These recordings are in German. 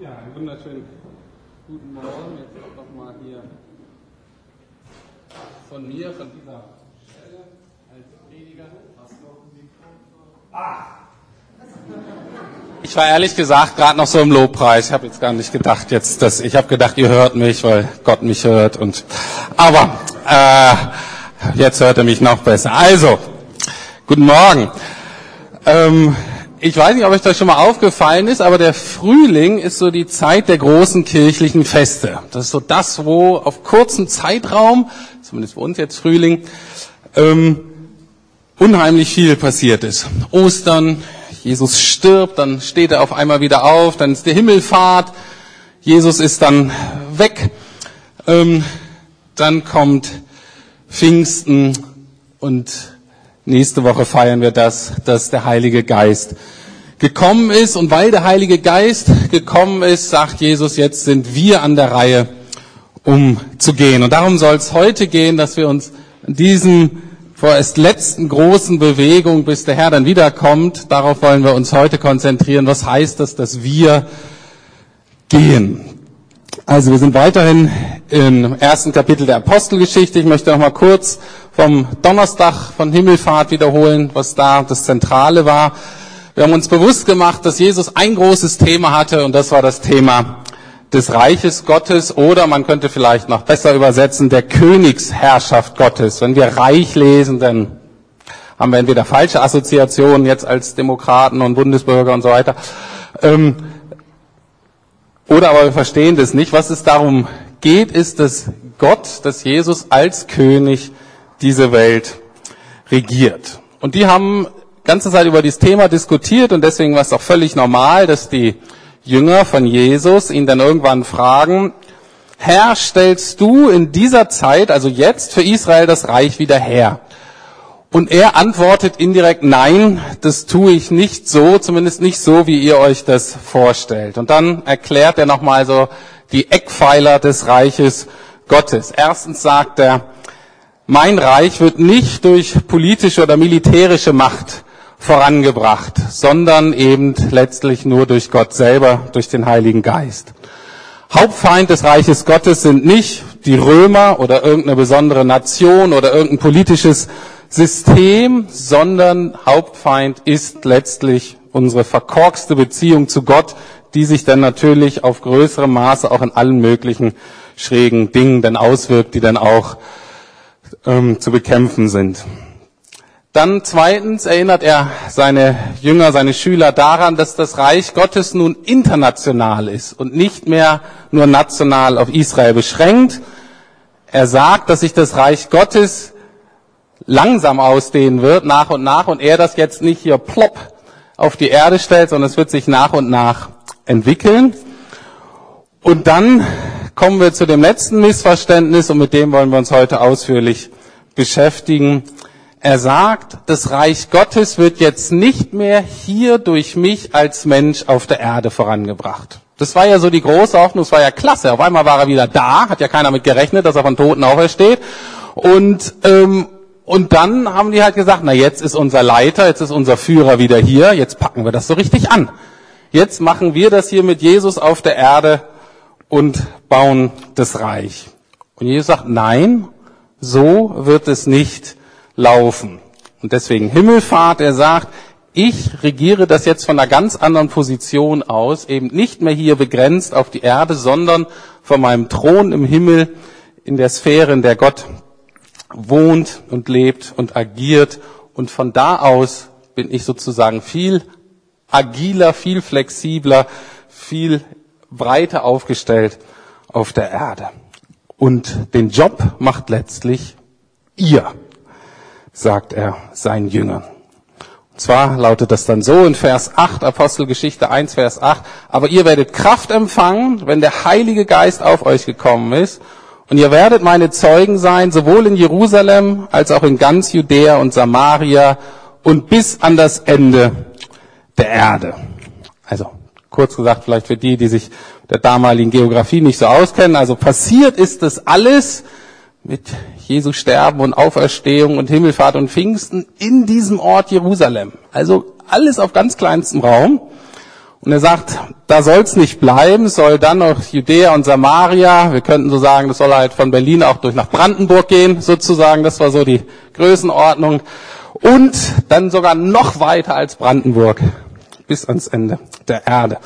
Ja, einen wunderschönen guten Morgen. Jetzt auch nochmal hier von mir, von dieser Stelle als Prediger. Ah! Ich war ehrlich gesagt gerade noch so im Lobpreis. Ich habe jetzt gar nicht gedacht, jetzt, dass ich habe gedacht, ihr hört mich, weil Gott mich hört. Und aber äh, jetzt hört er mich noch besser. Also, guten Morgen. Ähm, ich weiß nicht, ob euch das schon mal aufgefallen ist, aber der Frühling ist so die Zeit der großen kirchlichen Feste. Das ist so das, wo auf kurzen Zeitraum, zumindest bei uns jetzt Frühling, ähm, unheimlich viel passiert ist. Ostern, Jesus stirbt, dann steht er auf einmal wieder auf, dann ist die Himmelfahrt, Jesus ist dann weg, ähm, dann kommt Pfingsten und nächste Woche feiern wir das, dass der Heilige Geist gekommen ist. Und weil der Heilige Geist gekommen ist, sagt Jesus, jetzt sind wir an der Reihe, um zu gehen. Und darum soll es heute gehen, dass wir uns an diesem vorerst letzten großen Bewegung, bis der Herr dann wiederkommt, darauf wollen wir uns heute konzentrieren. Was heißt das, dass wir gehen? Also wir sind weiterhin im ersten Kapitel der Apostelgeschichte. Ich möchte noch mal kurz vom Donnerstag von Himmelfahrt wiederholen, was da das Zentrale war. Wir haben uns bewusst gemacht, dass Jesus ein großes Thema hatte und das war das Thema des Reiches Gottes oder man könnte vielleicht noch besser übersetzen, der Königsherrschaft Gottes. Wenn wir Reich lesen, dann haben wir entweder falsche Assoziationen jetzt als Demokraten und Bundesbürger und so weiter. Ähm, oder aber wir verstehen das nicht. Was es darum geht, ist, dass Gott, dass Jesus als König diese Welt regiert. Und die haben ganze Zeit über dieses Thema diskutiert und deswegen war es auch völlig normal, dass die Jünger von Jesus ihn dann irgendwann fragen, Herr, stellst du in dieser Zeit, also jetzt für Israel das Reich wieder her? Und er antwortet indirekt, nein, das tue ich nicht so, zumindest nicht so, wie ihr euch das vorstellt. Und dann erklärt er nochmal so die Eckpfeiler des Reiches Gottes. Erstens sagt er, mein Reich wird nicht durch politische oder militärische Macht vorangebracht, sondern eben letztlich nur durch Gott selber, durch den Heiligen Geist. Hauptfeind des Reiches Gottes sind nicht die Römer oder irgendeine besondere Nation oder irgendein politisches System, sondern Hauptfeind ist letztlich unsere verkorkste Beziehung zu Gott, die sich dann natürlich auf größerem Maße auch in allen möglichen schrägen Dingen dann auswirkt, die dann auch ähm, zu bekämpfen sind. Dann zweitens erinnert er seine Jünger, seine Schüler daran, dass das Reich Gottes nun international ist und nicht mehr nur national auf Israel beschränkt. Er sagt, dass sich das Reich Gottes langsam ausdehnen wird, nach und nach, und er das jetzt nicht hier plopp auf die Erde stellt, sondern es wird sich nach und nach entwickeln. Und dann kommen wir zu dem letzten Missverständnis, und mit dem wollen wir uns heute ausführlich beschäftigen. Er sagt, das Reich Gottes wird jetzt nicht mehr hier durch mich als Mensch auf der Erde vorangebracht. Das war ja so die große Hoffnung, das war ja klasse. Auf einmal war er wieder da, hat ja keiner mit gerechnet, dass er von Toten aufersteht. Und ähm, und dann haben die halt gesagt, na jetzt ist unser Leiter, jetzt ist unser Führer wieder hier, jetzt packen wir das so richtig an. Jetzt machen wir das hier mit Jesus auf der Erde und bauen das Reich. Und Jesus sagt, nein, so wird es nicht laufen. Und deswegen Himmelfahrt, er sagt, ich regiere das jetzt von einer ganz anderen Position aus, eben nicht mehr hier begrenzt auf die Erde, sondern von meinem Thron im Himmel in der Sphäre, in der Gott wohnt und lebt und agiert. Und von da aus bin ich sozusagen viel agiler, viel flexibler, viel breiter aufgestellt auf der Erde. Und den Job macht letztlich ihr, sagt er seinen Jüngern. Und zwar lautet das dann so in Vers 8, Apostelgeschichte 1, Vers 8, aber ihr werdet Kraft empfangen, wenn der Heilige Geist auf euch gekommen ist und ihr werdet meine Zeugen sein, sowohl in Jerusalem als auch in ganz Judäa und Samaria und bis an das Ende der Erde. Also kurz gesagt, vielleicht für die, die sich der damaligen Geografie nicht so auskennen. Also passiert ist das alles mit Jesu Sterben und Auferstehung und Himmelfahrt und Pfingsten in diesem Ort Jerusalem. Also alles auf ganz kleinstem Raum. Und er sagt, da soll es nicht bleiben, soll dann noch Judäa und Samaria, wir könnten so sagen, das soll halt von Berlin auch durch nach Brandenburg gehen, sozusagen, das war so die Größenordnung. Und dann sogar noch weiter als Brandenburg, bis ans Ende der Erde.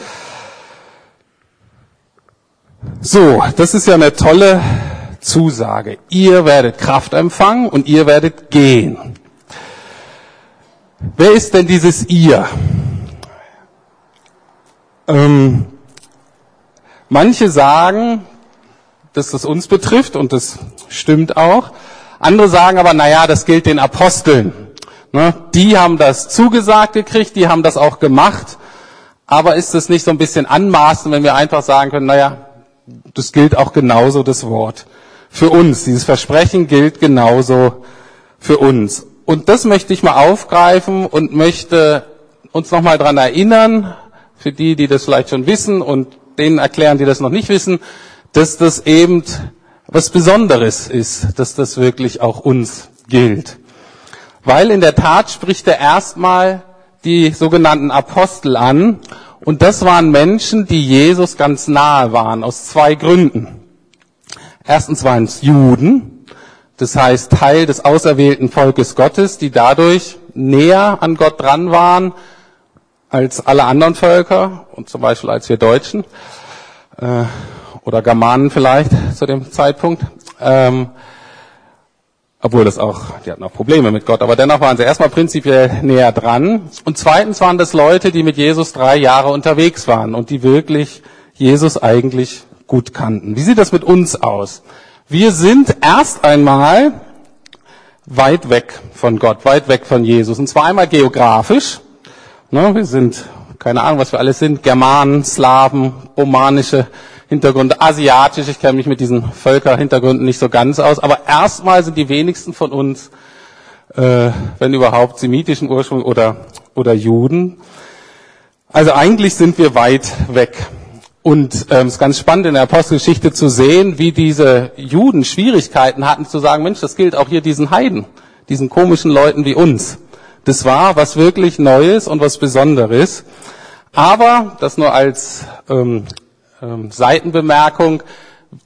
So, das ist ja eine tolle Zusage. Ihr werdet Kraft empfangen und ihr werdet gehen. Wer ist denn dieses ihr? Ähm, manche sagen, dass das uns betrifft und das stimmt auch. Andere sagen aber, naja, das gilt den Aposteln. Ne? Die haben das zugesagt gekriegt, die haben das auch gemacht. Aber ist es nicht so ein bisschen anmaßend, wenn wir einfach sagen können, naja, das gilt auch genauso das Wort für uns. Dieses Versprechen gilt genauso für uns. Und das möchte ich mal aufgreifen und möchte uns nochmal dran erinnern, für die, die das vielleicht schon wissen und denen erklären, die das noch nicht wissen, dass das eben was Besonderes ist, dass das wirklich auch uns gilt. Weil in der Tat spricht er erstmal die sogenannten Apostel an und das waren Menschen, die Jesus ganz nahe waren, aus zwei Gründen. Erstens waren es Juden, das heißt Teil des auserwählten Volkes Gottes, die dadurch näher an Gott dran waren als alle anderen Völker und zum Beispiel als wir Deutschen äh, oder Germanen vielleicht zu dem Zeitpunkt. Ähm, obwohl das auch, die hatten auch Probleme mit Gott, aber dennoch waren sie erstmal prinzipiell näher dran. Und zweitens waren das Leute, die mit Jesus drei Jahre unterwegs waren und die wirklich Jesus eigentlich gut kannten. Wie sieht das mit uns aus? Wir sind erst einmal weit weg von Gott, weit weg von Jesus. Und zwar einmal geografisch. Ne, wir sind, keine Ahnung, was wir alles sind, Germanen, Slawen, romanische Hintergründe, asiatisch, ich kenne mich mit diesen Völkerhintergründen nicht so ganz aus, aber erstmal sind die wenigsten von uns, äh, wenn überhaupt, semitischen Ursprung oder, oder Juden. Also eigentlich sind wir weit weg. Und ähm, es ist ganz spannend in der Apostelgeschichte zu sehen, wie diese Juden Schwierigkeiten hatten zu sagen, Mensch, das gilt auch hier diesen Heiden, diesen komischen Leuten wie uns. Das war was wirklich Neues und was Besonderes. Aber das nur als ähm, ähm, Seitenbemerkung,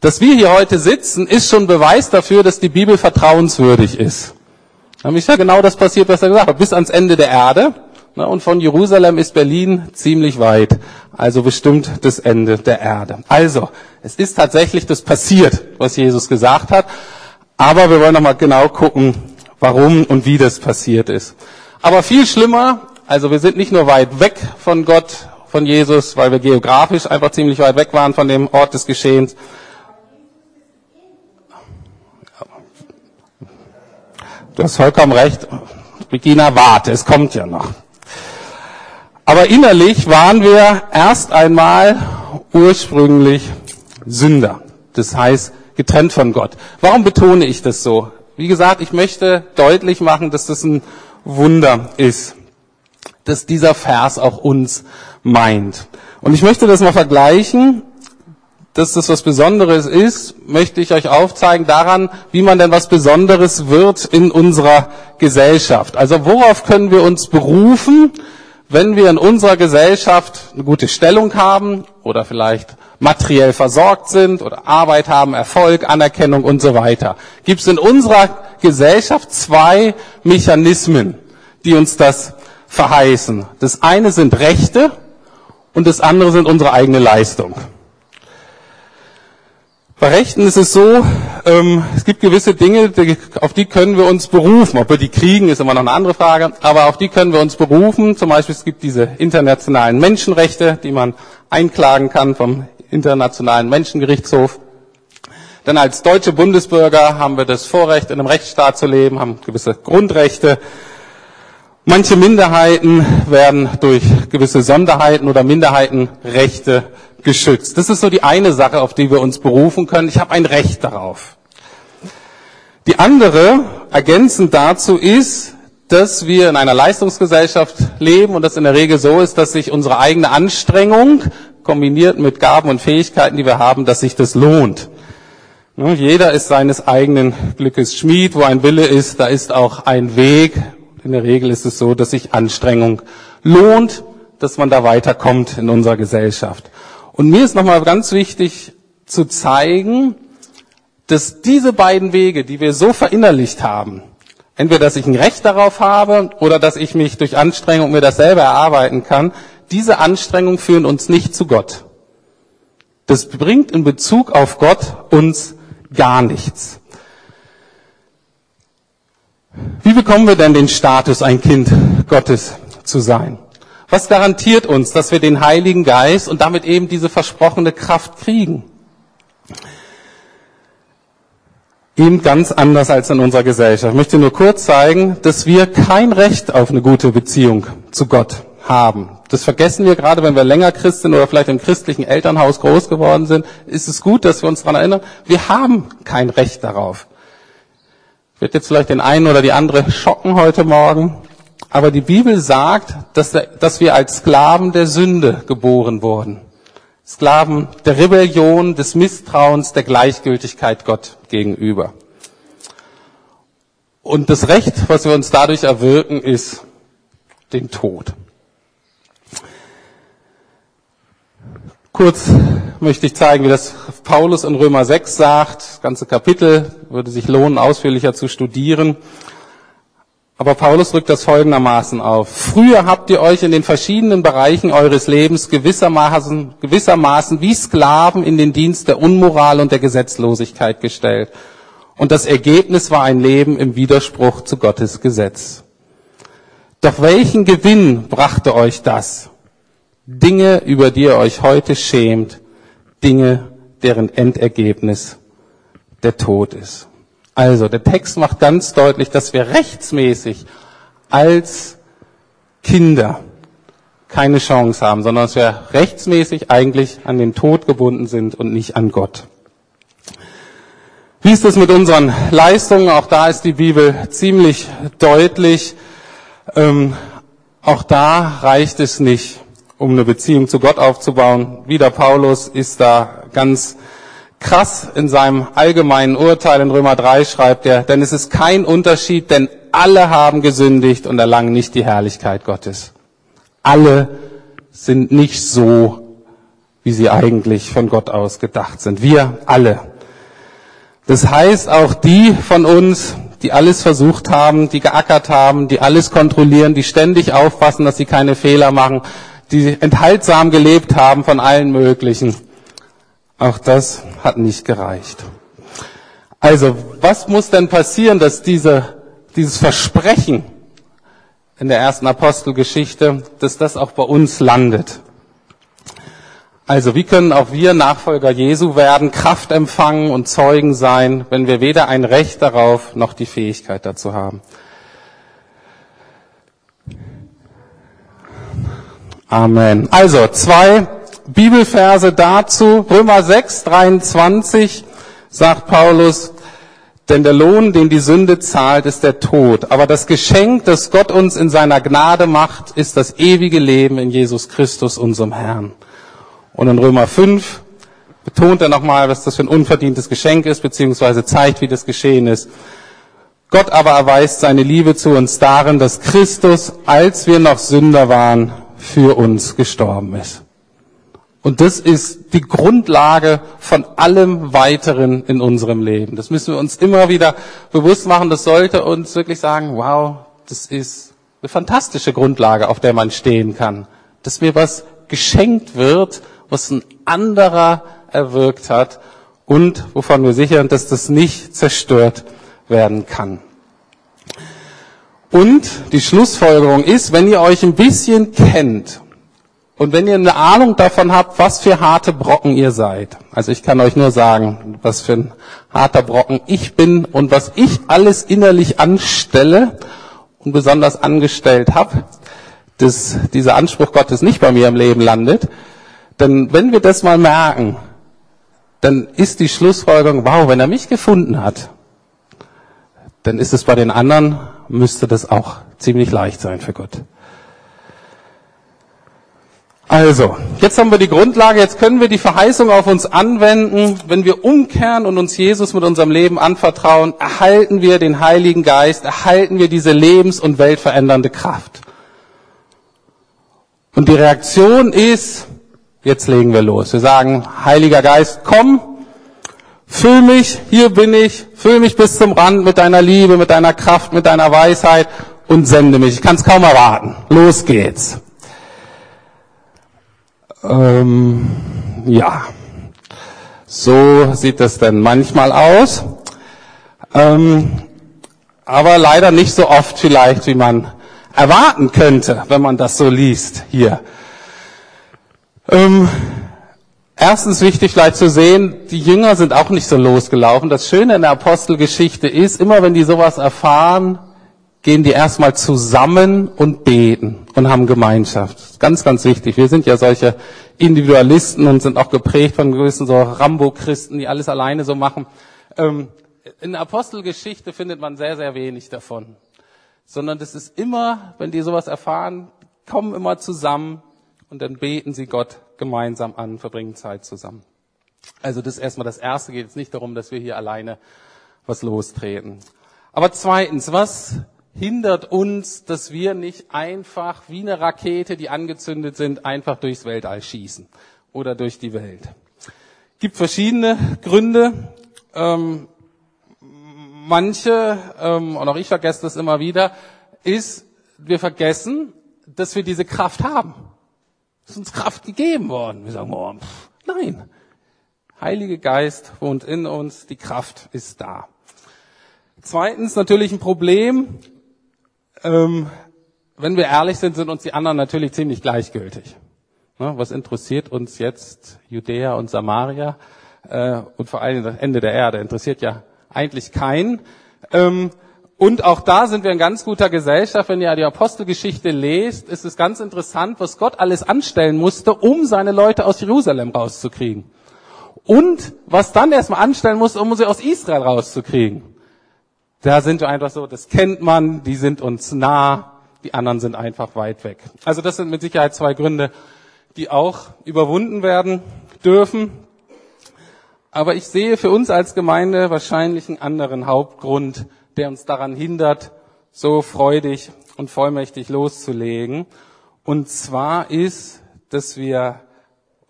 dass wir hier heute sitzen, ist schon Beweis dafür, dass die Bibel vertrauenswürdig ist. Nämlich ja genau das passiert, was er gesagt hat, bis ans Ende der Erde. Ne, und von Jerusalem ist Berlin ziemlich weit. Also bestimmt das Ende der Erde. Also, es ist tatsächlich das passiert, was Jesus gesagt hat. Aber wir wollen nochmal genau gucken, warum und wie das passiert ist. Aber viel schlimmer, also wir sind nicht nur weit weg von Gott von Jesus, weil wir geografisch einfach ziemlich weit weg waren von dem Ort des Geschehens. Du hast vollkommen recht. Regina, warte, es kommt ja noch. Aber innerlich waren wir erst einmal ursprünglich Sünder. Das heißt, getrennt von Gott. Warum betone ich das so? Wie gesagt, ich möchte deutlich machen, dass das ein Wunder ist, dass dieser Vers auch uns meint. Und ich möchte das mal vergleichen, dass das was Besonderes ist, möchte ich euch aufzeigen daran, wie man denn was Besonderes wird in unserer Gesellschaft. Also worauf können wir uns berufen, wenn wir in unserer Gesellschaft eine gute Stellung haben oder vielleicht materiell versorgt sind oder Arbeit haben, Erfolg, Anerkennung und so weiter. Gibt es in unserer Gesellschaft zwei Mechanismen, die uns das verheißen. Das eine sind Rechte und das andere sind unsere eigene Leistung. Bei Rechten ist es so, ähm, es gibt gewisse Dinge, die, auf die können wir uns berufen. Ob wir die kriegen, ist immer noch eine andere Frage, aber auf die können wir uns berufen. Zum Beispiel es gibt diese internationalen Menschenrechte, die man einklagen kann vom Internationalen Menschengerichtshof. Denn als deutsche Bundesbürger haben wir das Vorrecht, in einem Rechtsstaat zu leben, haben gewisse Grundrechte. Manche Minderheiten werden durch gewisse Sonderheiten oder Minderheitenrechte geschützt. Das ist so die eine Sache, auf die wir uns berufen können. Ich habe ein Recht darauf. Die andere, ergänzend dazu, ist, dass wir in einer Leistungsgesellschaft leben und das in der Regel so ist, dass sich unsere eigene Anstrengung kombiniert mit Gaben und Fähigkeiten, die wir haben, dass sich das lohnt. Jeder ist seines eigenen Glückes Schmied. Wo ein Wille ist, da ist auch ein Weg. In der Regel ist es so, dass sich Anstrengung lohnt, dass man da weiterkommt in unserer Gesellschaft. Und mir ist nochmal ganz wichtig zu zeigen, dass diese beiden Wege, die wir so verinnerlicht haben, entweder dass ich ein Recht darauf habe oder dass ich mich durch Anstrengung mir das selber erarbeiten kann, diese Anstrengungen führen uns nicht zu Gott. Das bringt in Bezug auf Gott uns gar nichts. Wie bekommen wir denn den Status, ein Kind Gottes zu sein? Was garantiert uns, dass wir den Heiligen Geist und damit eben diese versprochene Kraft kriegen? Eben ganz anders als in unserer Gesellschaft. Ich möchte nur kurz zeigen, dass wir kein Recht auf eine gute Beziehung zu Gott haben. Das vergessen wir gerade, wenn wir länger Christ sind oder vielleicht im christlichen Elternhaus groß geworden sind. Ist es gut, dass wir uns daran erinnern, wir haben kein Recht darauf. Wird jetzt vielleicht den einen oder die andere schocken heute Morgen. Aber die Bibel sagt, dass wir als Sklaven der Sünde geboren wurden. Sklaven der Rebellion, des Misstrauens, der Gleichgültigkeit Gott gegenüber. Und das Recht, was wir uns dadurch erwirken, ist den Tod. Kurz möchte ich zeigen, wie das Paulus in Römer 6 sagt. Das ganze Kapitel würde sich lohnen, ausführlicher zu studieren. Aber Paulus rückt das folgendermaßen auf. Früher habt ihr euch in den verschiedenen Bereichen eures Lebens gewissermaßen, gewissermaßen wie Sklaven in den Dienst der Unmoral und der Gesetzlosigkeit gestellt. Und das Ergebnis war ein Leben im Widerspruch zu Gottes Gesetz. Doch welchen Gewinn brachte euch das? Dinge, über die ihr euch heute schämt, Dinge, deren Endergebnis der Tod ist. Also, der Text macht ganz deutlich, dass wir rechtsmäßig als Kinder keine Chance haben, sondern dass wir rechtsmäßig eigentlich an den Tod gebunden sind und nicht an Gott. Wie ist es mit unseren Leistungen? Auch da ist die Bibel ziemlich deutlich. Ähm, auch da reicht es nicht, um eine Beziehung zu Gott aufzubauen. Wieder Paulus ist da ganz krass in seinem allgemeinen Urteil in Römer 3 schreibt er, denn es ist kein Unterschied, denn alle haben gesündigt und erlangen nicht die Herrlichkeit Gottes. Alle sind nicht so, wie sie eigentlich von Gott aus gedacht sind. Wir alle. Das heißt, auch die von uns, die alles versucht haben, die geackert haben, die alles kontrollieren, die ständig aufpassen, dass sie keine Fehler machen, die enthaltsam gelebt haben von allen möglichen. Auch das hat nicht gereicht. Also, was muss denn passieren, dass diese, dieses Versprechen in der ersten Apostelgeschichte, dass das auch bei uns landet? Also, wie können auch wir Nachfolger Jesu werden, Kraft empfangen und Zeugen sein, wenn wir weder ein Recht darauf noch die Fähigkeit dazu haben? Amen. Also zwei Bibelverse dazu. Römer 6, 23 sagt Paulus, denn der Lohn, den die Sünde zahlt, ist der Tod. Aber das Geschenk, das Gott uns in seiner Gnade macht, ist das ewige Leben in Jesus Christus, unserem Herrn. Und in Römer 5 betont er nochmal, was das für ein unverdientes Geschenk ist, beziehungsweise zeigt, wie das geschehen ist. Gott aber erweist seine Liebe zu uns darin, dass Christus, als wir noch Sünder waren, für uns gestorben ist. Und das ist die Grundlage von allem weiteren in unserem Leben. Das müssen wir uns immer wieder bewusst machen. Das sollte uns wirklich sagen, wow, das ist eine fantastische Grundlage, auf der man stehen kann. Dass mir was geschenkt wird, was ein anderer erwirkt hat und wovon wir sichern, dass das nicht zerstört werden kann. Und die Schlussfolgerung ist, wenn ihr euch ein bisschen kennt und wenn ihr eine Ahnung davon habt, was für harte Brocken ihr seid, also ich kann euch nur sagen, was für ein harter Brocken ich bin und was ich alles innerlich anstelle und besonders angestellt habe, dass dieser Anspruch Gottes nicht bei mir im Leben landet, denn wenn wir das mal merken, dann ist die Schlussfolgerung, wow, wenn er mich gefunden hat, dann ist es bei den anderen müsste das auch ziemlich leicht sein für Gott. Also, jetzt haben wir die Grundlage, jetzt können wir die Verheißung auf uns anwenden. Wenn wir umkehren und uns Jesus mit unserem Leben anvertrauen, erhalten wir den Heiligen Geist, erhalten wir diese lebens- und weltverändernde Kraft. Und die Reaktion ist, jetzt legen wir los. Wir sagen, Heiliger Geist, komm, füll mich, hier bin ich, füll mich bis zum Rand mit deiner Liebe, mit deiner Kraft, mit deiner Weisheit und sende mich. Ich kann es kaum erwarten. Los geht's. Ähm, ja, so sieht es denn manchmal aus. Ähm, aber leider nicht so oft vielleicht, wie man erwarten könnte, wenn man das so liest hier. Ähm, erstens wichtig vielleicht zu sehen, die Jünger sind auch nicht so losgelaufen. Das Schöne in der Apostelgeschichte ist, immer wenn die sowas erfahren, gehen die erstmal zusammen und beten und haben Gemeinschaft. Ganz, ganz wichtig. Wir sind ja solche Individualisten und sind auch geprägt von gewissen so Rambo-Christen, die alles alleine so machen. Ähm, in der Apostelgeschichte findet man sehr, sehr wenig davon. Sondern das ist immer, wenn die sowas erfahren, kommen immer zusammen und dann beten sie Gott gemeinsam an, verbringen Zeit zusammen. Also das ist erstmal das Erste, geht jetzt nicht darum, dass wir hier alleine was lostreten. Aber zweitens, was hindert uns, dass wir nicht einfach wie eine Rakete, die angezündet sind, einfach durchs Weltall schießen oder durch die Welt. Gibt verschiedene Gründe. Ähm, manche, ähm, und auch ich vergesse das immer wieder, ist, wir vergessen, dass wir diese Kraft haben. Es ist uns Kraft gegeben worden. Wir sagen, oh, pff, nein. Heilige Geist wohnt in uns, die Kraft ist da. Zweitens natürlich ein Problem, ähm, wenn wir ehrlich sind, sind uns die anderen natürlich ziemlich gleichgültig. Ne, was interessiert uns jetzt Judäa und Samaria äh, und vor allem das Ende der Erde? Interessiert ja eigentlich keinen. Ähm, und auch da sind wir in ganz guter Gesellschaft. Wenn ihr die Apostelgeschichte lest, ist es ganz interessant, was Gott alles anstellen musste, um seine Leute aus Jerusalem rauszukriegen. Und was dann erstmal anstellen musste, um sie aus Israel rauszukriegen. Da sind wir einfach so, das kennt man, die sind uns nah, die anderen sind einfach weit weg. Also das sind mit Sicherheit zwei Gründe, die auch überwunden werden dürfen. Aber ich sehe für uns als Gemeinde wahrscheinlich einen anderen Hauptgrund, der uns daran hindert, so freudig und vollmächtig loszulegen. Und zwar ist, dass wir,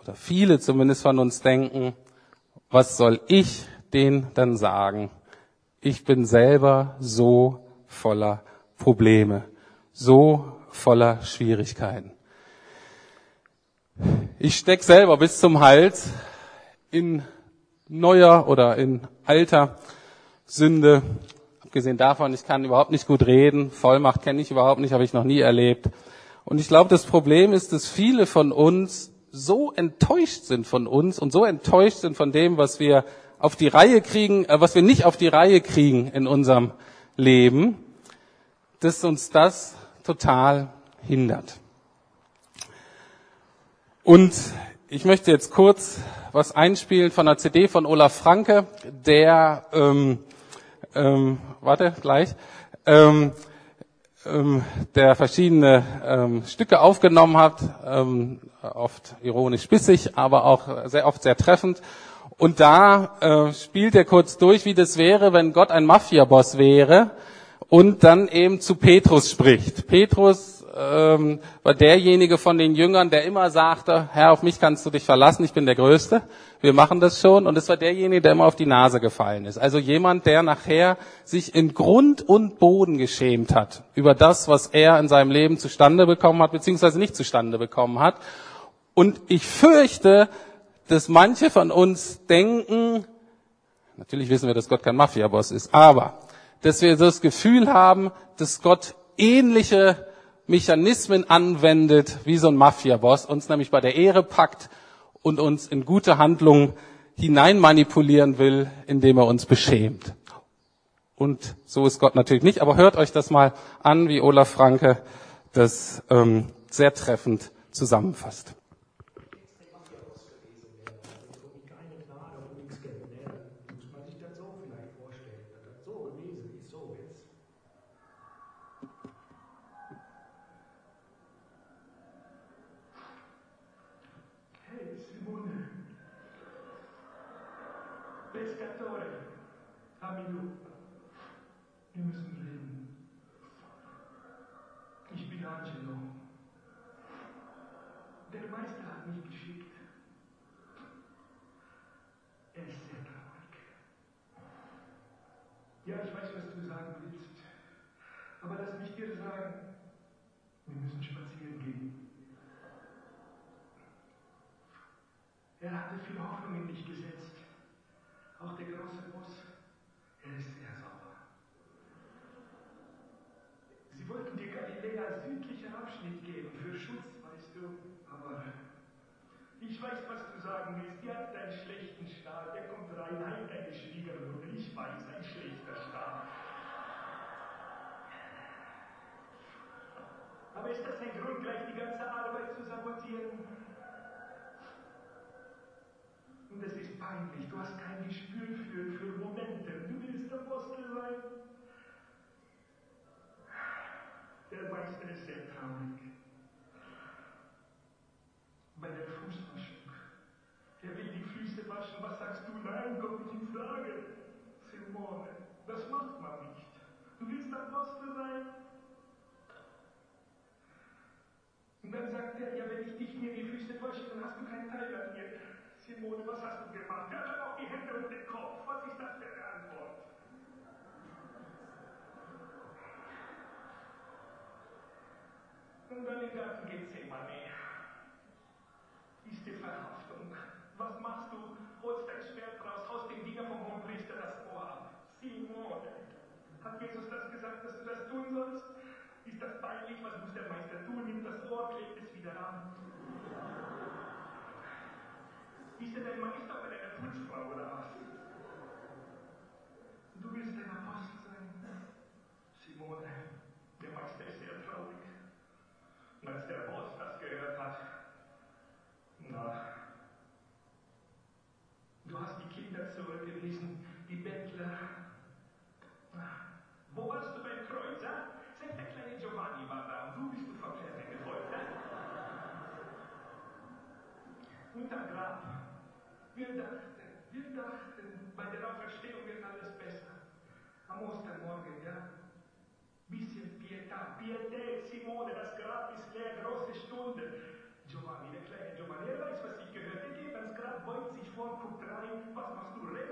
oder viele zumindest von uns denken, was soll ich denen dann sagen? Ich bin selber so voller Probleme, so voller Schwierigkeiten. Ich steck selber bis zum Hals in neuer oder in alter Sünde. Abgesehen davon, ich kann überhaupt nicht gut reden. Vollmacht kenne ich überhaupt nicht, habe ich noch nie erlebt. Und ich glaube, das Problem ist, dass viele von uns so enttäuscht sind von uns und so enttäuscht sind von dem, was wir auf die Reihe kriegen, äh, was wir nicht auf die Reihe kriegen in unserem Leben, dass uns das total hindert. Und ich möchte jetzt kurz was einspielen von einer CD von Olaf Franke, der, ähm, ähm, warte, gleich, ähm, ähm, der verschiedene ähm, Stücke aufgenommen hat, ähm, oft ironisch bissig, aber auch sehr oft sehr treffend. Und da äh, spielt er kurz durch, wie das wäre, wenn Gott ein Mafiaboss wäre und dann eben zu Petrus spricht. Petrus ähm, war derjenige von den Jüngern, der immer sagte, Herr, auf mich kannst du dich verlassen, ich bin der Größte, wir machen das schon. Und es war derjenige, der immer auf die Nase gefallen ist. Also jemand, der nachher sich in Grund und Boden geschämt hat über das, was er in seinem Leben zustande bekommen hat, beziehungsweise nicht zustande bekommen hat. Und ich fürchte, dass manche von uns denken, natürlich wissen wir, dass Gott kein Mafiaboss ist, aber dass wir das Gefühl haben, dass Gott ähnliche Mechanismen anwendet wie so ein Mafiaboss, uns nämlich bei der Ehre packt und uns in gute Handlungen hinein manipulieren will, indem er uns beschämt. Und so ist Gott natürlich nicht, aber hört euch das mal an, wie Olaf Franke das ähm, sehr treffend zusammenfasst. pescatore, fammi du. Wir müssen reden. Ich bin Angelo. Der Meister hat mich geschickt. Er ist sehr traurig. Ja, ich weiß, was du sagen willst. Aber lass mich dir sagen, wir müssen spazieren gehen. Er hatte viel Hoffnung in dich gesetzt. Auch der große Boss, er ist sehr sauer. Sie wollten dir Galiläa südlicher Abschnitt geben für Schutz, weißt du. Aber ich weiß, was du sagen willst. Die hat einen schlechten Start. Der kommt rein, nein, deine Schwiegermutter. Ich weiß, ein schlechter Start. Aber ist das ein Grund, gleich die ganze Arbeit zu sabotieren? Und es ist peinlich. Du hast kein Gespür für, für Momente. Du willst Apostel sein. Der ist sehr traurig. Bei der Fußwaschung. Er will die Füße waschen. Was sagst du? Nein, kommt nicht in Frage. Simone, das macht man nicht. Du willst Apostel sein? Und dann sagt er, ja, wenn ich dich mir die Füße wasche, dann hast du keinen Teil an mir. Simone, was hast du gemacht? Ja, dann auch die Hände und den Kopf. Was ist das für eine Antwort? Und dann im Garten Gethsemane. Ist die Verhaftung. Was machst du? Holst dein Schwert raus, haust dem Diener vom Hohenpriester das Ohr ab. Simone. Hat Jesus das gesagt, dass du das tun sollst? Ist Was muss der Meister tun? Nimmt das Ohr, klebt es wieder an. Ist er dein Meister oder deine Putzfrau oder was? Du willst ein Apostel sein? Simone, der Meister ist sehr traurig. Und als der Boss das gehört hat, na, du hast die Kinder zurückgewiesen, die Bettler. Na, wo warst du beim Kreuz, ah? Selbst der kleine Giovanni war da und du bist du vom Pferde gefolgt, ne? Unterm Grab. Wir dachten, wir dachten, bei der Auferstehung wird alles besser. Am Ostermorgen, ja? Bisschen Pietà, Pietät, Simone, das Grab ist leer, große Stunde. Giovanni, der kleine Giovanni, er weiß, was ich gehört. Er geht ans Grab, beugt sich vor, guckt rein. Was machst du? Rennst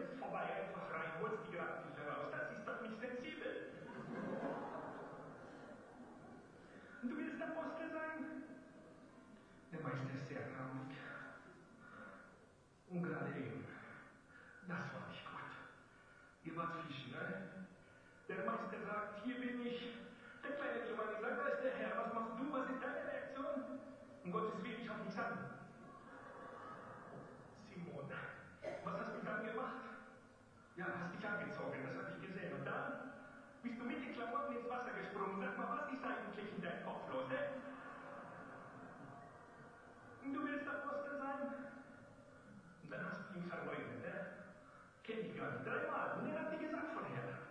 Nicht. Dreimal. Und er hat dir gesagt vorher.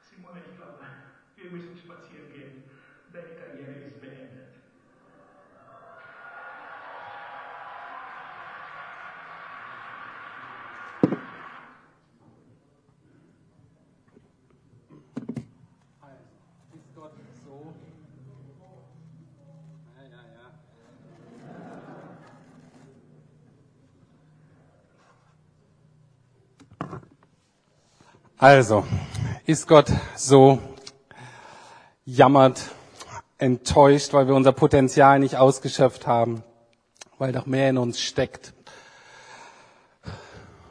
Simone, ich glaube, wir müssen spazieren gehen. Deine Karriere ist beendet. Also, ist Gott so jammert, enttäuscht, weil wir unser Potenzial nicht ausgeschöpft haben, weil doch mehr in uns steckt.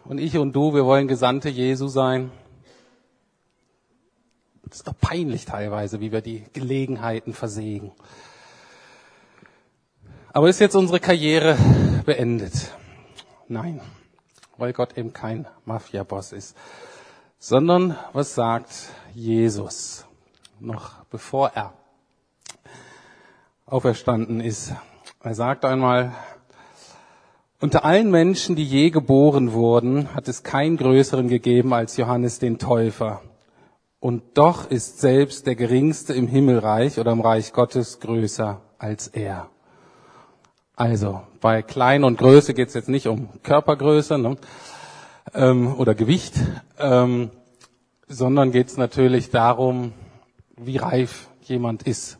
Und ich und du, wir wollen Gesandte Jesu sein. Das ist doch peinlich teilweise, wie wir die Gelegenheiten versägen. Aber ist jetzt unsere Karriere beendet? Nein, weil Gott eben kein Mafia-Boss ist. Sondern was sagt Jesus noch bevor er auferstanden ist? Er sagt einmal, unter allen Menschen, die je geboren wurden, hat es keinen größeren gegeben als Johannes den Täufer. Und doch ist selbst der Geringste im Himmelreich oder im Reich Gottes größer als er. Also bei Klein und Größe geht es jetzt nicht um Körpergröße ne? Ähm, oder Gewicht, ähm, sondern geht es natürlich darum, wie reif jemand ist,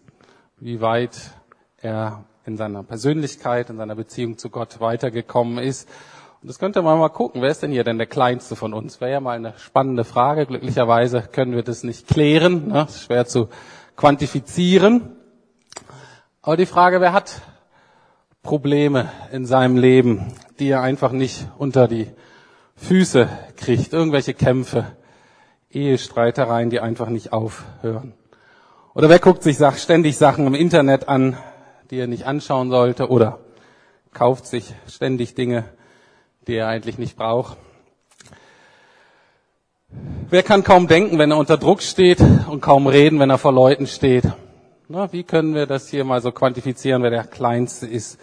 wie weit er in seiner Persönlichkeit, in seiner Beziehung zu Gott weitergekommen ist. Und das könnte man mal gucken. Wer ist denn hier denn der Kleinste von uns? Wäre ja mal eine spannende Frage. Glücklicherweise können wir das nicht klären. Ne? Ist schwer zu quantifizieren. Aber die Frage, wer hat Probleme in seinem Leben, die er einfach nicht unter die Füße kriegt? Irgendwelche Kämpfe, Ehestreitereien, die einfach nicht aufhören. Oder wer guckt sich ständig Sachen im Internet an, die er nicht anschauen sollte? Oder kauft sich ständig Dinge, die er eigentlich nicht braucht. Wer kann kaum denken, wenn er unter Druck steht und kaum reden, wenn er vor Leuten steht? Na, wie können wir das hier mal so quantifizieren, wer der Kleinste ist?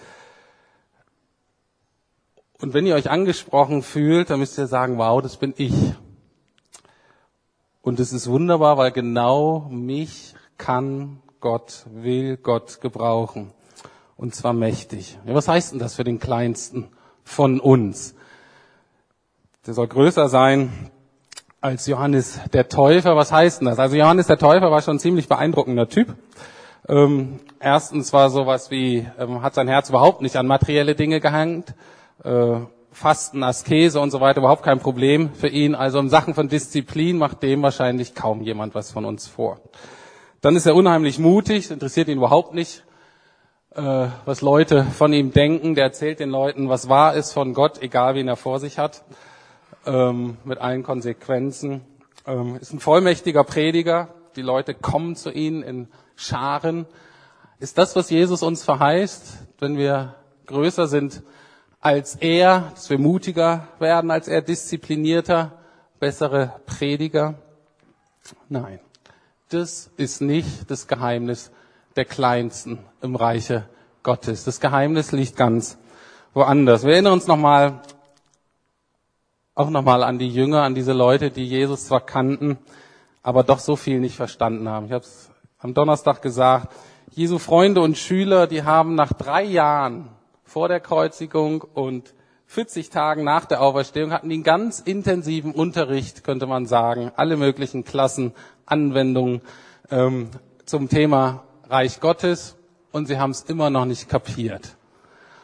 Und wenn ihr euch angesprochen fühlt, dann müsst ihr sagen, wow, das bin ich. Und es ist wunderbar, weil genau mich kann Gott, will Gott gebrauchen. Und zwar mächtig. Ja, was heißt denn das für den Kleinsten? von uns. Der soll größer sein als Johannes der Täufer. Was heißt denn das? Also Johannes der Täufer war schon ein ziemlich beeindruckender Typ. Ähm, erstens war sowas wie, ähm, hat sein Herz überhaupt nicht an materielle Dinge gehängt. Äh, Fasten, Askese und so weiter, überhaupt kein Problem für ihn. Also in Sachen von Disziplin macht dem wahrscheinlich kaum jemand was von uns vor. Dann ist er unheimlich mutig, interessiert ihn überhaupt nicht, äh, was Leute von ihm denken. Der erzählt den Leuten, was wahr ist von Gott, egal wen er vor sich hat, ähm, mit allen Konsequenzen. Ähm, ist ein vollmächtiger Prediger. Die Leute kommen zu ihm in Scharen. Ist das, was Jesus uns verheißt, wenn wir größer sind als er, dass wir mutiger werden als er, disziplinierter, bessere Prediger? Nein, das ist nicht das Geheimnis der Kleinsten im Reiche Gottes. Das Geheimnis liegt ganz woanders. Wir erinnern uns nochmal, auch nochmal an die Jünger, an diese Leute, die Jesus zwar kannten, aber doch so viel nicht verstanden haben. Ich habe es am Donnerstag gesagt. Jesu Freunde und Schüler, die haben nach drei Jahren vor der Kreuzigung und 40 Tagen nach der Auferstehung hatten die einen ganz intensiven Unterricht, könnte man sagen, alle möglichen Klassen, Anwendungen ähm, zum Thema Reich Gottes und sie haben es immer noch nicht kapiert.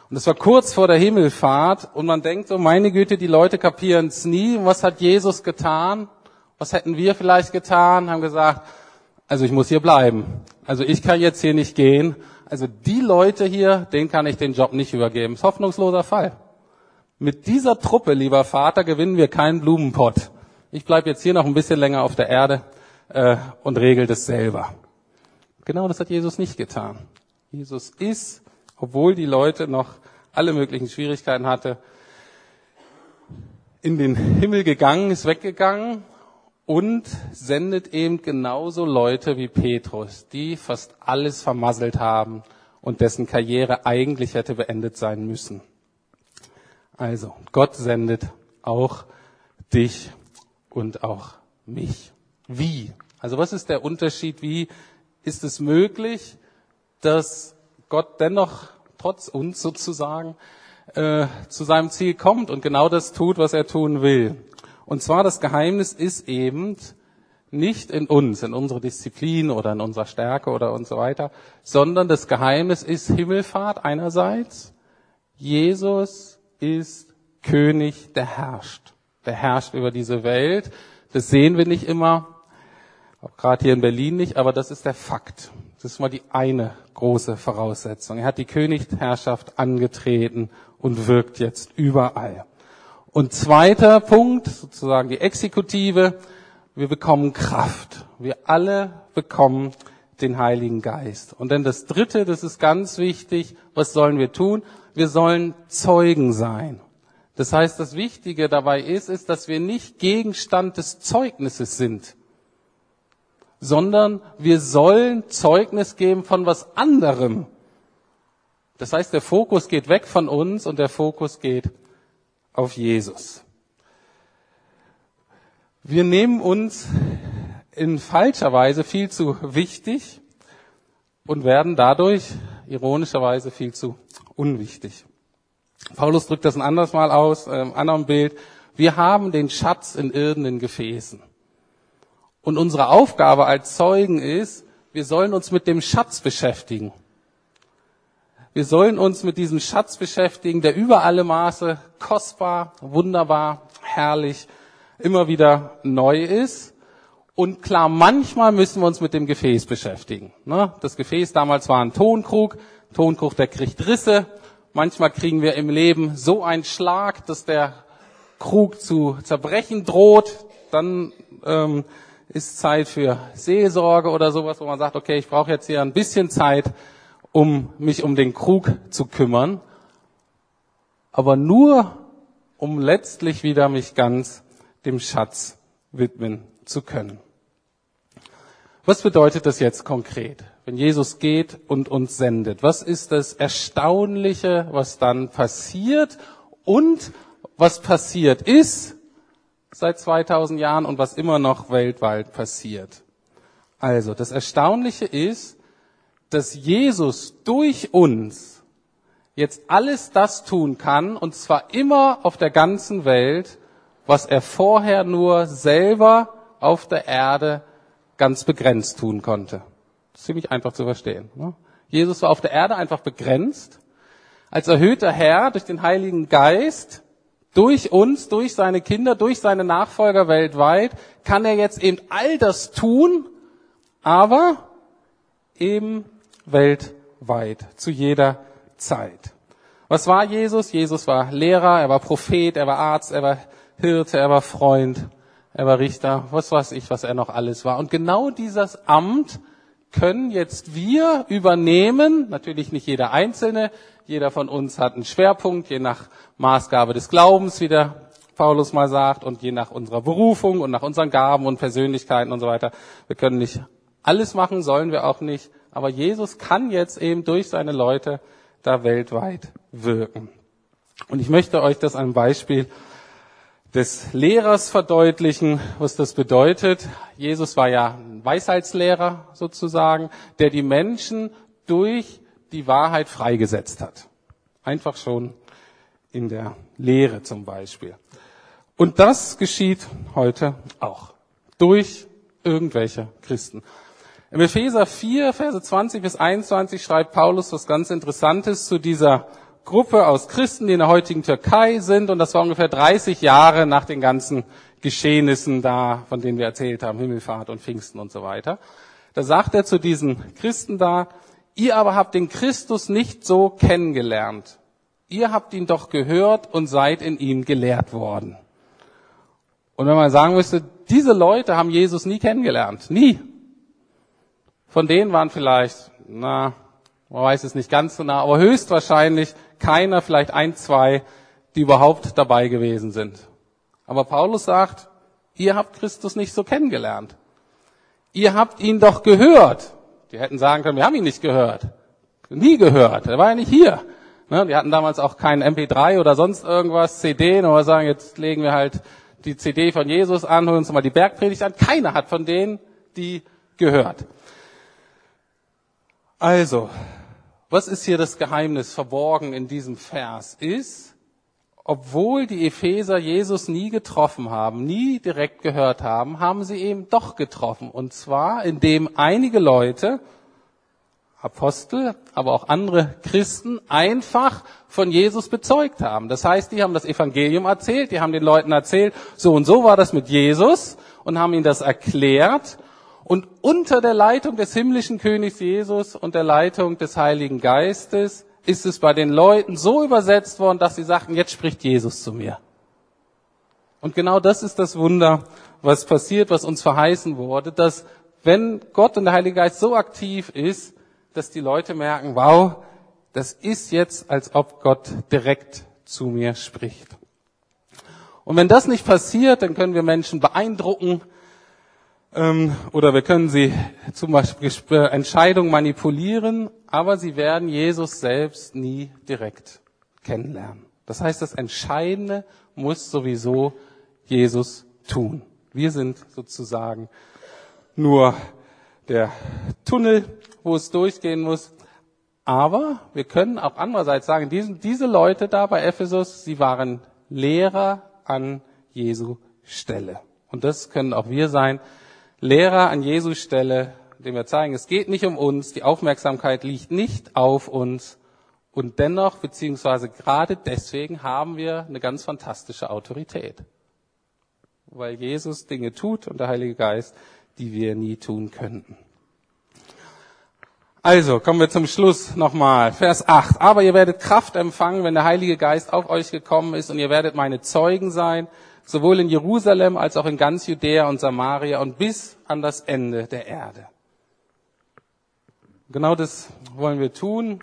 Und es war kurz vor der Himmelfahrt und man denkt so, meine Güte, die Leute kapieren es nie. Was hat Jesus getan? Was hätten wir vielleicht getan? Haben gesagt, also ich muss hier bleiben. Also ich kann jetzt hier nicht gehen. Also die Leute hier, denen kann ich den Job nicht übergeben. Ist hoffnungsloser Fall. Mit dieser Truppe, lieber Vater, gewinnen wir keinen Blumenpott. Ich bleibe jetzt hier noch ein bisschen länger auf der Erde äh, und regel das selber. Genau das hat Jesus nicht getan. Jesus ist, obwohl die Leute noch alle möglichen Schwierigkeiten hatte, in den Himmel gegangen, ist weggegangen und sendet eben genauso Leute wie Petrus, die fast alles vermasselt haben und dessen Karriere eigentlich hätte beendet sein müssen. Also, Gott sendet auch dich und auch mich. Wie? Also was ist der Unterschied? Wie ist es möglich, dass Gott dennoch trotz uns sozusagen äh, zu seinem Ziel kommt und genau das tut, was er tun will. Und zwar das Geheimnis ist eben nicht in uns, in unserer Disziplin oder in unserer Stärke oder und so weiter, sondern das Geheimnis ist Himmelfahrt einerseits. Jesus ist König, der herrscht. Der herrscht über diese Welt. Das sehen wir nicht immer, auch gerade hier in Berlin nicht, aber das ist der Fakt. Das ist mal die eine große Voraussetzung. Er hat die Königsherrschaft angetreten und wirkt jetzt überall. Und zweiter Punkt, sozusagen die Exekutive, wir bekommen Kraft. Wir alle bekommen den Heiligen Geist. Und dann das dritte, das ist ganz wichtig, was sollen wir tun? Wir sollen Zeugen sein. Das heißt, das Wichtige dabei ist, ist, dass wir nicht Gegenstand des Zeugnisses sind sondern wir sollen Zeugnis geben von was anderem. Das heißt, der Fokus geht weg von uns und der Fokus geht auf Jesus. Wir nehmen uns in falscher Weise viel zu wichtig und werden dadurch ironischerweise viel zu unwichtig. Paulus drückt das ein anderes Mal aus, äh, im anderen Bild. Wir haben den Schatz in irdenen Gefäßen. Und unsere Aufgabe als Zeugen ist, wir sollen uns mit dem Schatz beschäftigen. Wir sollen uns mit diesem Schatz beschäftigen, der über alle Maße kostbar, wunderbar, herrlich, immer wieder neu ist. Und klar, manchmal müssen wir uns mit dem Gefäß beschäftigen. Ne? Das Gefäß damals war ein Tonkrug. Tonkrug, der kriegt Risse. Manchmal kriegen wir im Leben so einen Schlag, dass der Krug zu zerbrechen droht. Dann ähm, ist Zeit für Seelsorge oder sowas, wo man sagt, okay, ich brauche jetzt hier ein bisschen Zeit, um mich um den Krug zu kümmern. Aber nur, um letztlich wieder mich ganz dem Schatz widmen zu können. Was bedeutet das jetzt konkret, wenn Jesus geht und uns sendet? Was ist das Erstaunliche, was dann passiert und was passiert ist seit 2000 Jahren und was immer noch weltweit passiert? Also, das Erstaunliche ist, dass Jesus durch uns jetzt alles das tun kann, und zwar immer auf der ganzen Welt, was er vorher nur selber auf der Erde ganz begrenzt tun konnte. Ziemlich einfach zu verstehen. Ne? Jesus war auf der Erde einfach begrenzt. Als erhöhter Herr durch den Heiligen Geist, durch uns, durch seine Kinder, durch seine Nachfolger weltweit, kann er jetzt eben all das tun, aber eben weltweit, zu jeder Zeit. Was war Jesus? Jesus war Lehrer, er war Prophet, er war Arzt, er war Hirte, er war Freund, er war Richter, was weiß ich, was er noch alles war. Und genau dieses Amt können jetzt wir übernehmen, natürlich nicht jeder Einzelne, jeder von uns hat einen Schwerpunkt, je nach Maßgabe des Glaubens, wie der Paulus mal sagt, und je nach unserer Berufung und nach unseren Gaben und Persönlichkeiten und so weiter. Wir können nicht alles machen, sollen wir auch nicht, aber Jesus kann jetzt eben durch seine Leute da weltweit wirken. Und ich möchte euch das an Beispiel des Lehrers verdeutlichen, was das bedeutet. Jesus war ja ein Weisheitslehrer sozusagen, der die Menschen durch die Wahrheit freigesetzt hat. Einfach schon in der Lehre zum Beispiel. Und das geschieht heute auch durch irgendwelche Christen. Im Epheser 4, Verse 20 bis 21 schreibt Paulus was ganz Interessantes zu dieser Gruppe aus Christen, die in der heutigen Türkei sind. Und das war ungefähr 30 Jahre nach den ganzen Geschehnissen da, von denen wir erzählt haben, Himmelfahrt und Pfingsten und so weiter. Da sagt er zu diesen Christen da, ihr aber habt den Christus nicht so kennengelernt. Ihr habt ihn doch gehört und seid in ihm gelehrt worden. Und wenn man sagen müsste, diese Leute haben Jesus nie kennengelernt. Nie. Von denen waren vielleicht, na, man weiß es nicht ganz so nah, aber höchstwahrscheinlich keiner, vielleicht ein, zwei, die überhaupt dabei gewesen sind. Aber Paulus sagt, ihr habt Christus nicht so kennengelernt. Ihr habt ihn doch gehört. Die hätten sagen können, wir haben ihn nicht gehört. Nie gehört. Er war ja nicht hier. Ne, die hatten damals auch keinen MP3 oder sonst irgendwas, CD, wir sagen, jetzt legen wir halt die CD von Jesus an, holen uns mal die Bergpredigt an. Keiner hat von denen die gehört. Also, was ist hier das Geheimnis verborgen in diesem Vers? Ist, obwohl die Epheser Jesus nie getroffen haben, nie direkt gehört haben, haben sie eben doch getroffen. Und zwar, indem einige Leute, Apostel, aber auch andere Christen einfach von Jesus bezeugt haben. Das heißt, die haben das Evangelium erzählt, die haben den Leuten erzählt, so und so war das mit Jesus und haben ihnen das erklärt und unter der Leitung des himmlischen Königs Jesus und der Leitung des Heiligen Geistes ist es bei den Leuten so übersetzt worden, dass sie sagten, jetzt spricht Jesus zu mir. Und genau das ist das Wunder, was passiert, was uns verheißen wurde, dass wenn Gott und der Heilige Geist so aktiv ist, dass die Leute merken, wow, das ist jetzt, als ob Gott direkt zu mir spricht. Und wenn das nicht passiert, dann können wir Menschen beeindrucken, ähm, oder wir können sie zum Beispiel Entscheidungen manipulieren, aber sie werden Jesus selbst nie direkt kennenlernen. Das heißt, das Entscheidende muss sowieso Jesus tun. Wir sind sozusagen nur der Tunnel, wo es durchgehen muss. Aber wir können auch andererseits sagen, diese, diese Leute da bei Ephesus, sie waren Lehrer an Jesu Stelle. Und das können auch wir sein. Lehrer an Jesus Stelle, dem wir zeigen, es geht nicht um uns, die Aufmerksamkeit liegt nicht auf uns Und dennoch, beziehungsweise gerade deswegen haben wir eine ganz fantastische Autorität. Weil Jesus Dinge tut und der Heilige Geist, die wir nie tun könnten. Also, kommen wir zum Schluss nochmal. Vers 8. Aber ihr werdet Kraft empfangen, wenn der Heilige Geist auf euch gekommen ist und ihr werdet meine Zeugen sein, sowohl in Jerusalem als auch in ganz Judäa und Samaria und bis an das Ende der Erde. Genau das wollen wir tun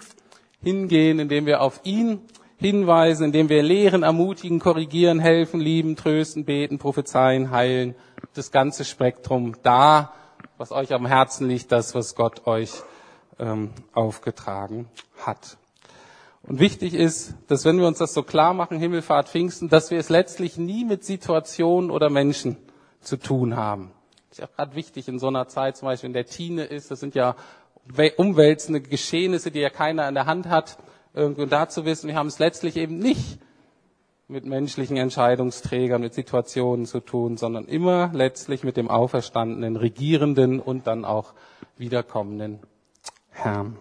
hingehen, indem wir auf ihn hinweisen, indem wir lehren, ermutigen, korrigieren, helfen, lieben, trösten, beten, prophezeien, heilen. Das ganze Spektrum da, was euch am Herzen liegt, das, was Gott euch ähm, aufgetragen hat. Und wichtig ist, dass wenn wir uns das so klar machen, Himmelfahrt, Pfingsten, dass wir es letztlich nie mit Situationen oder Menschen zu tun haben. Das ist auch gerade wichtig in so einer Zeit, zum Beispiel in der Tine ist, das sind ja umwälzende Geschehnisse, die ja keiner in der Hand hat, irgendwie da zu wissen, wir haben es letztlich eben nicht mit menschlichen Entscheidungsträgern, mit Situationen zu tun, sondern immer letztlich mit dem auferstandenen, regierenden und dann auch wiederkommenden Herrn.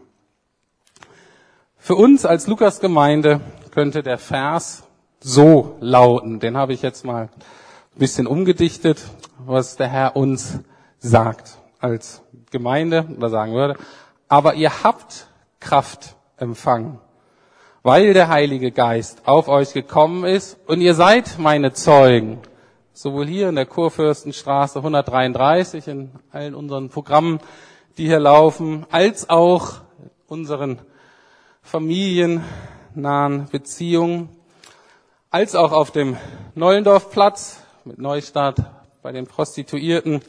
Für uns als Lukas-Gemeinde könnte der Vers so lauten, den habe ich jetzt mal ein bisschen umgedichtet, was der Herr uns sagt als Gemeinde oder sagen würde. Aber ihr habt Kraft empfangen, weil der Heilige Geist auf euch gekommen ist und ihr seid meine Zeugen. Sowohl hier in der Kurfürstenstraße 133, in allen unseren Programmen, die hier laufen, als auch unseren familiennahen Beziehungen, als auch auf dem Neulendorfplatz mit Neustadt bei den Prostituierten,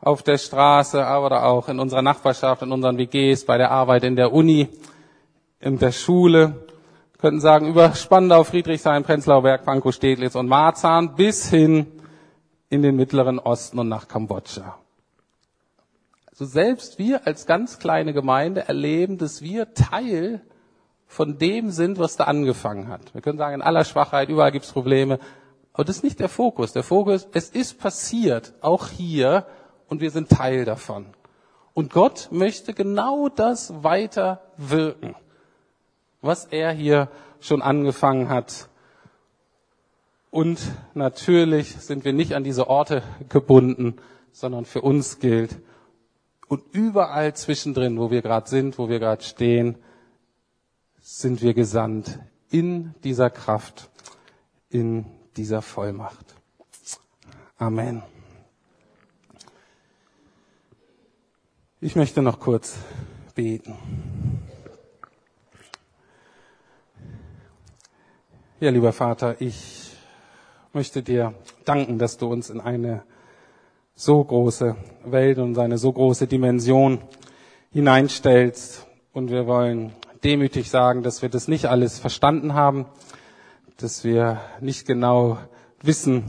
auf der Straße, aber auch in unserer Nachbarschaft, in unseren WGs, bei der Arbeit in der Uni, in der Schule. Wir könnten sagen, über Spandau, Friedrichshain, Prenzlauer Berg, Pankow, Steglitz und Marzahn bis hin in den Mittleren Osten und nach Kambodscha. Also selbst wir als ganz kleine Gemeinde erleben, dass wir Teil von dem sind, was da angefangen hat. Wir können sagen, in aller Schwachheit, überall gibt's Probleme. Aber das ist nicht der Fokus. Der Fokus, es ist passiert, auch hier, und wir sind Teil davon. Und Gott möchte genau das weiter wirken, was er hier schon angefangen hat. Und natürlich sind wir nicht an diese Orte gebunden, sondern für uns gilt, und überall zwischendrin, wo wir gerade sind, wo wir gerade stehen, sind wir gesandt in dieser Kraft, in dieser Vollmacht. Amen. Ich möchte noch kurz beten. Ja, lieber Vater, ich möchte dir danken, dass du uns in eine so große Welt und eine so große Dimension hineinstellst. Und wir wollen demütig sagen, dass wir das nicht alles verstanden haben, dass wir nicht genau wissen,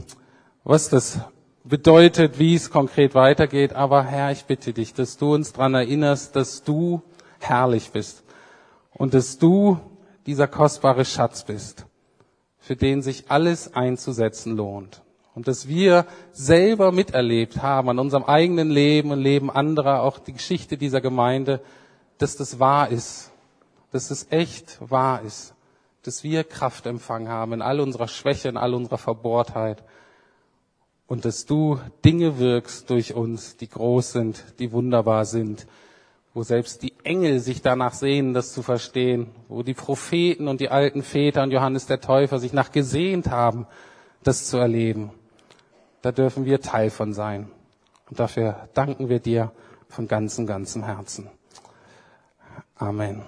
was das bedeutet, wie es konkret weitergeht. Aber Herr, ich bitte dich, dass du uns daran erinnerst, dass du herrlich bist und dass du dieser kostbare Schatz bist, für den sich alles einzusetzen lohnt. Und dass wir selber miterlebt haben an unserem eigenen Leben und Leben anderer, auch die Geschichte dieser Gemeinde, dass das wahr ist, dass es echt wahr ist, dass wir Kraft empfangen haben in all unserer Schwäche, in all unserer Verbohrtheit und dass du Dinge wirkst durch uns, die groß sind, die wunderbar sind, wo selbst die Engel sich danach sehen, das zu verstehen, wo die Propheten und die alten Väter und Johannes der Täufer sich nach gesehnt haben, das zu erleben. Da dürfen wir Teil von sein. Und dafür danken wir dir von ganzem, ganzem Herzen. Amen.